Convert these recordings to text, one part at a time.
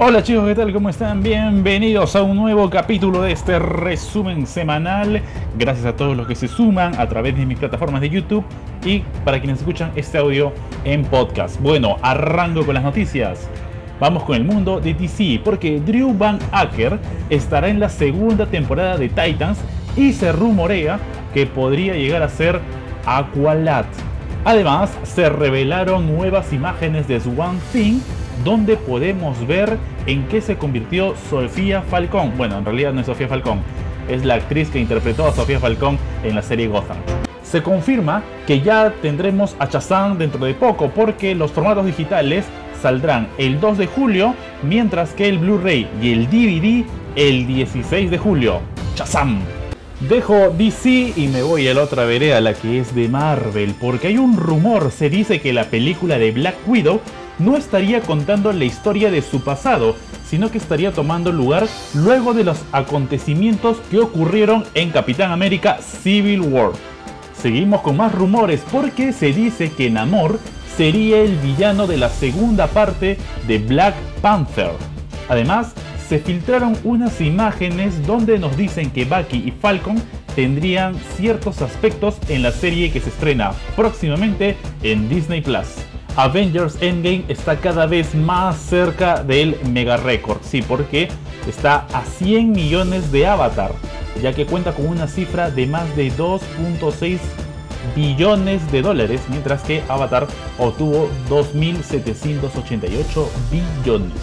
Hola chicos, ¿qué tal? ¿Cómo están? Bienvenidos a un nuevo capítulo de este resumen semanal. Gracias a todos los que se suman a través de mis plataformas de YouTube y para quienes escuchan este audio en podcast. Bueno, arranco con las noticias. Vamos con el mundo de DC porque Drew Van Acker estará en la segunda temporada de Titans y se rumorea que podría llegar a ser Aqualad. Además, se revelaron nuevas imágenes de Swan Thing donde podemos ver en qué se convirtió Sofía Falcón. Bueno, en realidad no es Sofía Falcón, es la actriz que interpretó a Sofía Falcón en la serie Gotham. Se confirma que ya tendremos a Shazam dentro de poco porque los formatos digitales saldrán el 2 de julio, mientras que el Blu-ray y el DVD el 16 de julio. Shazam. Dejo DC y me voy a la otra vereda, la que es de Marvel, porque hay un rumor, se dice que la película de Black Widow no estaría contando la historia de su pasado, sino que estaría tomando lugar luego de los acontecimientos que ocurrieron en Capitán América Civil War. Seguimos con más rumores porque se dice que Namor sería el villano de la segunda parte de Black Panther. Además, se filtraron unas imágenes donde nos dicen que Bucky y Falcon tendrían ciertos aspectos en la serie que se estrena próximamente en Disney Plus. Avengers Endgame está cada vez más cerca del mega récord. Sí, porque está a 100 millones de Avatar, ya que cuenta con una cifra de más de 2.6 billones de dólares, mientras que Avatar obtuvo 2.788 billones.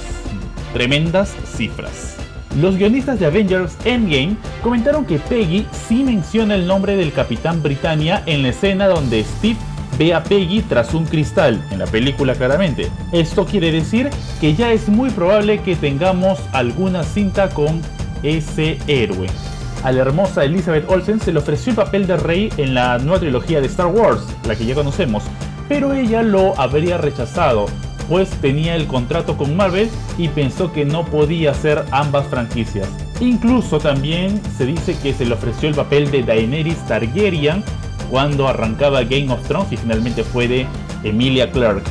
Tremendas cifras. Los guionistas de Avengers Endgame comentaron que Peggy sí menciona el nombre del Capitán Britannia en la escena donde Steve ve a Peggy tras un cristal, en la película claramente. Esto quiere decir que ya es muy probable que tengamos alguna cinta con ese héroe. A la hermosa Elizabeth Olsen se le ofreció el papel de Rey en la nueva trilogía de Star Wars, la que ya conocemos, pero ella lo habría rechazado, pues tenía el contrato con Marvel y pensó que no podía hacer ambas franquicias. Incluso también se dice que se le ofreció el papel de Daenerys Targaryen cuando arrancaba Game of Thrones y finalmente fue de Emilia Clarke.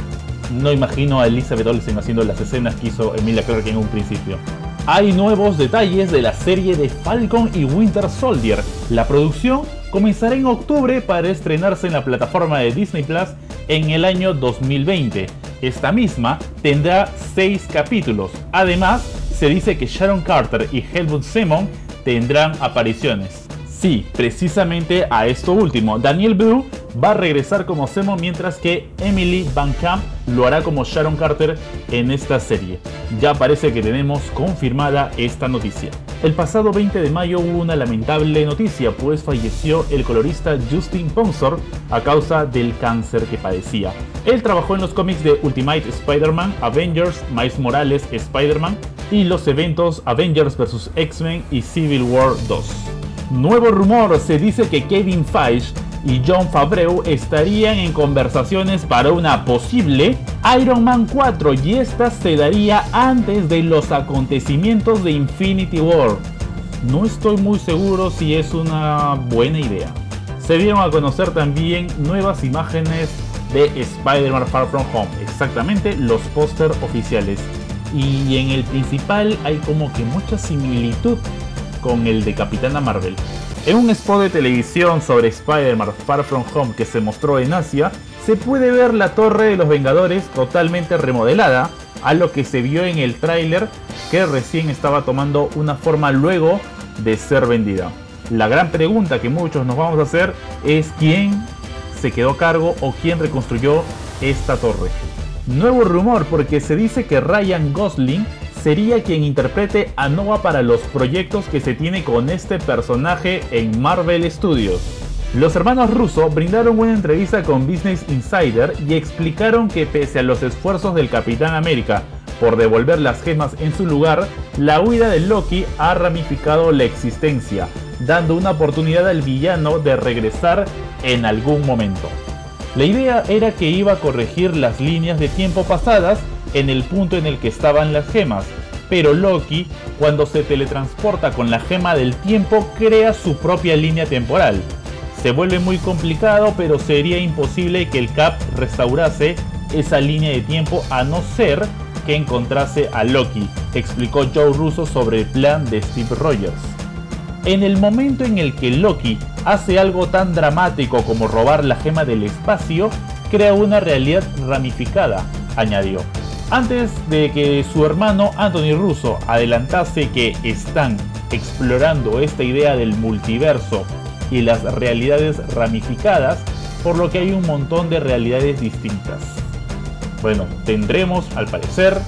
No imagino a Elizabeth Olsen haciendo las escenas que hizo Emilia Clarke en un principio. Hay nuevos detalles de la serie de Falcon y Winter Soldier. La producción comenzará en octubre para estrenarse en la plataforma de Disney Plus en el año 2020. Esta misma tendrá 6 capítulos. Además, se dice que Sharon Carter y Helmut Simon tendrán apariciones. Sí, precisamente a esto último. Daniel Blue va a regresar como Semo mientras que Emily Van Camp lo hará como Sharon Carter en esta serie. Ya parece que tenemos confirmada esta noticia. El pasado 20 de mayo hubo una lamentable noticia, pues falleció el colorista Justin Ponsor a causa del cáncer que padecía. Él trabajó en los cómics de Ultimate Spider-Man, Avengers, Miles Morales, Spider-Man y los eventos Avengers vs. X-Men y Civil War 2. Nuevo rumor, se dice que Kevin Feige y John Favreau estarían en conversaciones para una posible Iron Man 4 y esta se daría antes de los acontecimientos de Infinity War. No estoy muy seguro si es una buena idea. Se dieron a conocer también nuevas imágenes de Spider-Man Far From Home, exactamente los póster oficiales. Y en el principal hay como que mucha similitud con el de Capitana Marvel. En un spot de televisión sobre Spider-Man Far From Home que se mostró en Asia, se puede ver la Torre de los Vengadores totalmente remodelada, a lo que se vio en el tráiler que recién estaba tomando una forma luego de ser vendida. La gran pregunta que muchos nos vamos a hacer es quién se quedó a cargo o quién reconstruyó esta torre. Nuevo rumor porque se dice que Ryan Gosling sería quien interprete a Nova para los proyectos que se tiene con este personaje en Marvel Studios. Los hermanos Russo brindaron una entrevista con Business Insider y explicaron que pese a los esfuerzos del Capitán América por devolver las gemas en su lugar, la huida de Loki ha ramificado la existencia, dando una oportunidad al villano de regresar en algún momento. La idea era que iba a corregir las líneas de tiempo pasadas en el punto en el que estaban las gemas, pero Loki, cuando se teletransporta con la gema del tiempo, crea su propia línea temporal. Se vuelve muy complicado, pero sería imposible que el Cap restaurase esa línea de tiempo a no ser que encontrase a Loki, explicó Joe Russo sobre el plan de Steve Rogers. En el momento en el que Loki hace algo tan dramático como robar la gema del espacio, crea una realidad ramificada, añadió. Antes de que su hermano Anthony Russo adelantase que están explorando esta idea del multiverso y las realidades ramificadas, por lo que hay un montón de realidades distintas. Bueno, tendremos, al parecer,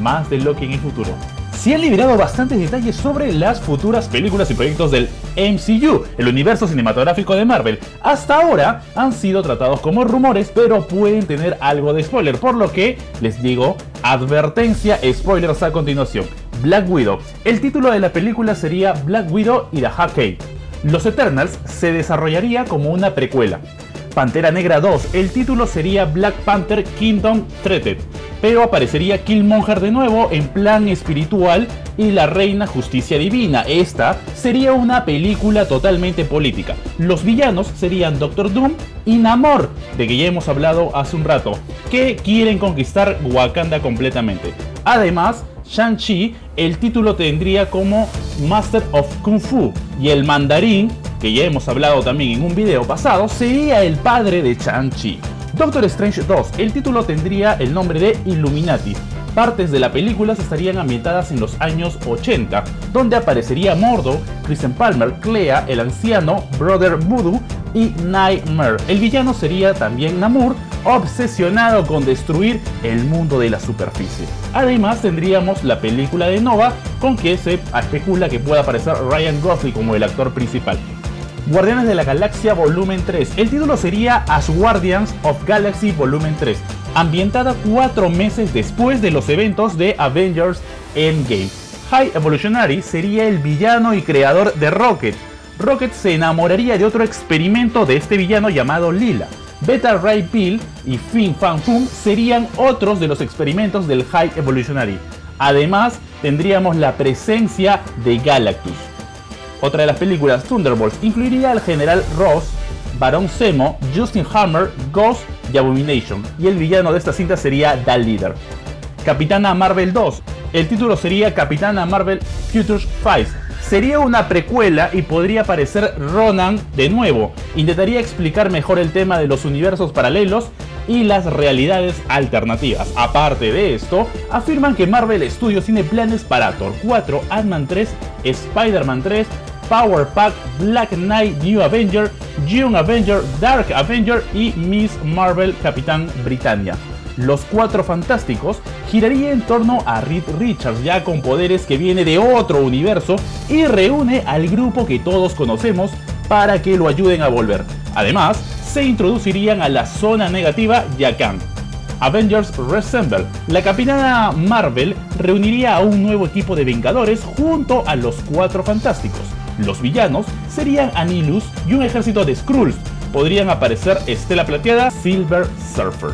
más de Loki en el futuro. Se han liberado bastantes detalles sobre las futuras películas y proyectos del MCU, el universo cinematográfico de Marvel. Hasta ahora han sido tratados como rumores, pero pueden tener algo de spoiler, por lo que les digo, advertencia, spoilers a continuación. Black Widow. El título de la película sería Black Widow y the Hawkeye. Los Eternals se desarrollaría como una precuela. Pantera Negra 2, el título sería Black Panther Kingdom Threated, pero aparecería Killmonger de nuevo en plan espiritual y la Reina Justicia Divina. Esta sería una película totalmente política. Los villanos serían Doctor Doom y Namor, de que ya hemos hablado hace un rato, que quieren conquistar Wakanda completamente. Además, Shang-Chi, el título tendría como Master of Kung Fu y el mandarín, que ya hemos hablado también en un video pasado, sería el padre de Shang-Chi. Doctor Strange 2, el título tendría el nombre de Illuminati. Partes de la película estarían ambientadas en los años 80, donde aparecería Mordo, Kristen Palmer, Clea, el anciano, Brother Voodoo y Nightmare. El villano sería también Namor, obsesionado con destruir el mundo de la superficie. Además tendríamos la película de Nova, con que se especula que pueda aparecer Ryan Gosling como el actor principal. Guardianes de la Galaxia Volumen 3. El título sería As Guardians of Galaxy Volumen 3, ambientada cuatro meses después de los eventos de Avengers Endgame. High Evolutionary sería el villano y creador de Rocket. Rocket se enamoraría de otro experimento de este villano llamado Lila. Beta Ray Bill y Fin Fan Fum serían otros de los experimentos del High Evolutionary. Además, tendríamos la presencia de Galactus. Otra de las películas, Thunderbolts, incluiría al general Ross, Barón Zemo, Justin Hammer, Ghost y Abomination, y el villano de esta cinta sería The Leader. Capitana Marvel 2, el título sería Capitana Marvel Futures Fight. Sería una precuela y podría aparecer Ronan de nuevo. Intentaría explicar mejor el tema de los universos paralelos y las realidades alternativas. Aparte de esto, afirman que Marvel Studios tiene planes para Thor 4, Ant-Man 3, Spider-Man 3, Power Pack, Black Knight, New Avenger, Young Avenger, Dark Avenger y Miss Marvel Capitán Britannia. Los Cuatro Fantásticos giraría en torno a Reed Richards, ya con poderes que viene de otro universo y reúne al grupo que todos conocemos para que lo ayuden a volver. Además, se introducirían a la zona negativa Yakan. Avengers Resemble. La capitana Marvel reuniría a un nuevo equipo de Vengadores junto a los Cuatro Fantásticos. Los villanos serían Anilus y un ejército de Skrulls. Podrían aparecer Estela Plateada, Silver Surfer.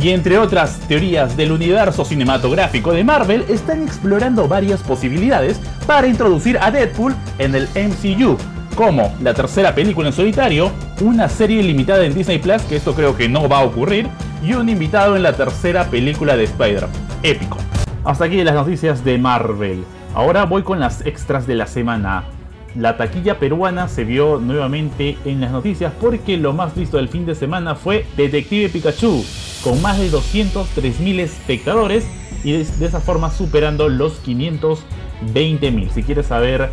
Y entre otras teorías del universo cinematográfico de Marvel, están explorando varias posibilidades para introducir a Deadpool en el MCU, como la tercera película en solitario, una serie limitada en Disney Plus, que esto creo que no va a ocurrir, y un invitado en la tercera película de Spider. Épico. Hasta aquí las noticias de Marvel. Ahora voy con las extras de la semana. La taquilla peruana se vio nuevamente en las noticias porque lo más visto del fin de semana fue Detective Pikachu, con más de 203.000 espectadores y de, esa forma superando los 520.000. Si quieres saber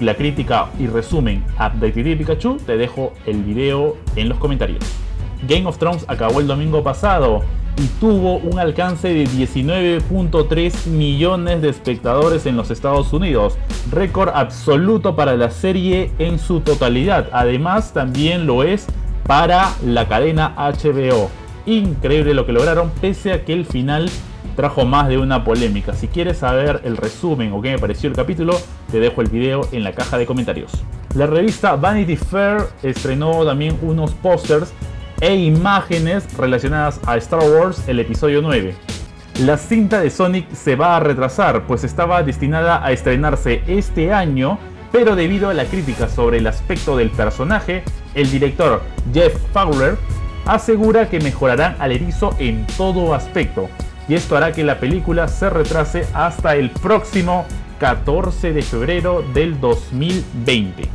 la crítica y resumen a Detective Pikachu, te dejo el video en los comentarios. Game of Thrones acabó el domingo pasado y tuvo un alcance de 19.3 millones de espectadores en los Estados Unidos, récord absoluto para la serie en su totalidad. Además, también lo es para la cadena HBO. Increíble lo que lograron, pese a que el final trajo más de una polémica. Si quieres saber el resumen o qué me pareció el capítulo, te dejo el video en la caja de comentarios. La revista Vanity Fair estrenó también unos pósters e imágenes relacionadas a Star Wars el episodio 9. La cinta de Sonic se va a retrasar, pues estaba destinada a estrenarse este año, pero debido a la crítica sobre el aspecto del personaje, el director Jeff Fowler asegura que mejorarán al erizo en todo aspecto. y esto hará que la película se retrase hasta el próximo 14 de febrero del 2020.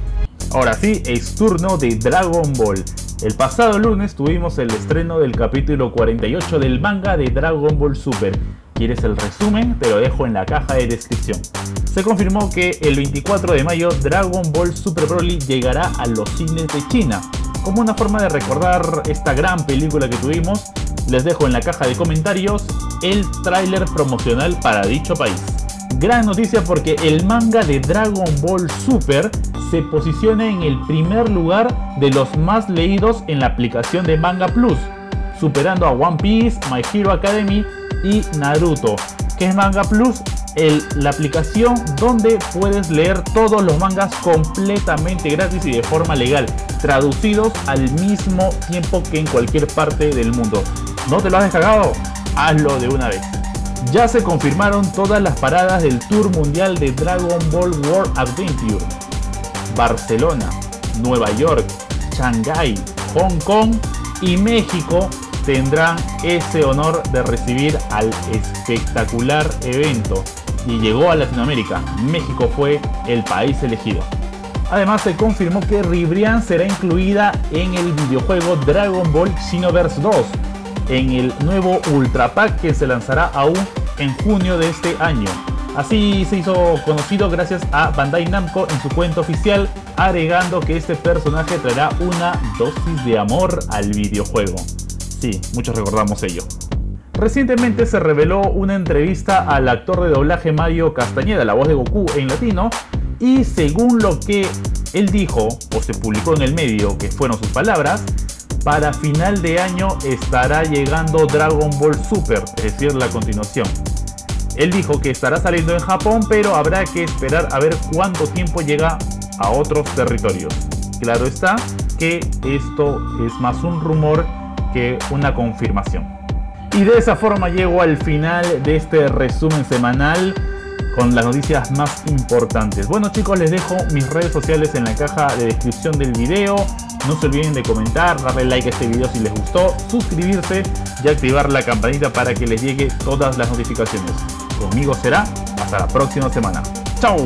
Ahora sí, es turno de Dragon Ball. El pasado lunes tuvimos el estreno del capítulo 48 del manga de Dragon Ball Super. ¿Quieres el resumen? Te lo dejo en la caja de descripción. Se confirmó que el 24 de mayo Dragon Ball Super Broly llegará a los cines de China. Como una forma de recordar esta gran película que tuvimos, les dejo en la caja de comentarios el tráiler promocional para dicho país. Gran noticia porque el manga de Dragon Ball Super se posiciona en el primer lugar de los más leídos en la aplicación de Manga Plus, superando a One Piece, My Hero Academy y Naruto. ¿Qué es Manga Plus? la aplicación donde puedes leer todos los mangas completamente gratis y de forma legal, traducidos al mismo tiempo que en cualquier parte del mundo. ¿No te lo has descargado? Hazlo de una vez. Ya se confirmaron todas las paradas del Tour Mundial de Dragon Ball World Adventure. Barcelona, Nueva York, Shanghai, Hong Kong y México tendrán ese honor de recibir al espectacular evento. Y llegó a Latinoamérica. México fue el país elegido. Además se confirmó que Ribrian será incluida en el videojuego Dragon Ball Xenoverse 2, en el nuevo Ultra Pack que se lanzará aún en junio de este año. Así se hizo conocido gracias a Bandai Namco en su cuenta oficial, agregando que este personaje traerá una dosis de amor al videojuego. Sí, muchos recordamos ello. Recientemente se reveló una entrevista al actor de doblaje Mario Castañeda, la voz de Goku en latino, y según lo que él dijo, o se publicó en el medio, que fueron sus palabras, para final de año estará llegando Dragon Ball Super, es decir, la continuación. Él dijo que estará saliendo en Japón, pero habrá que esperar a ver cuánto tiempo llega a otros territorios. Claro está que esto es más un rumor que una confirmación. Y de esa forma llego al final de este resumen semanal con las noticias más importantes. Bueno chicos, les dejo mis redes sociales en la caja de descripción del video. No se olviden de comentar, darle like a este video si les gustó, suscribirse y activar la campanita para que les llegue todas las notificaciones. Conmigo será hasta la próxima semana. ¡Chao!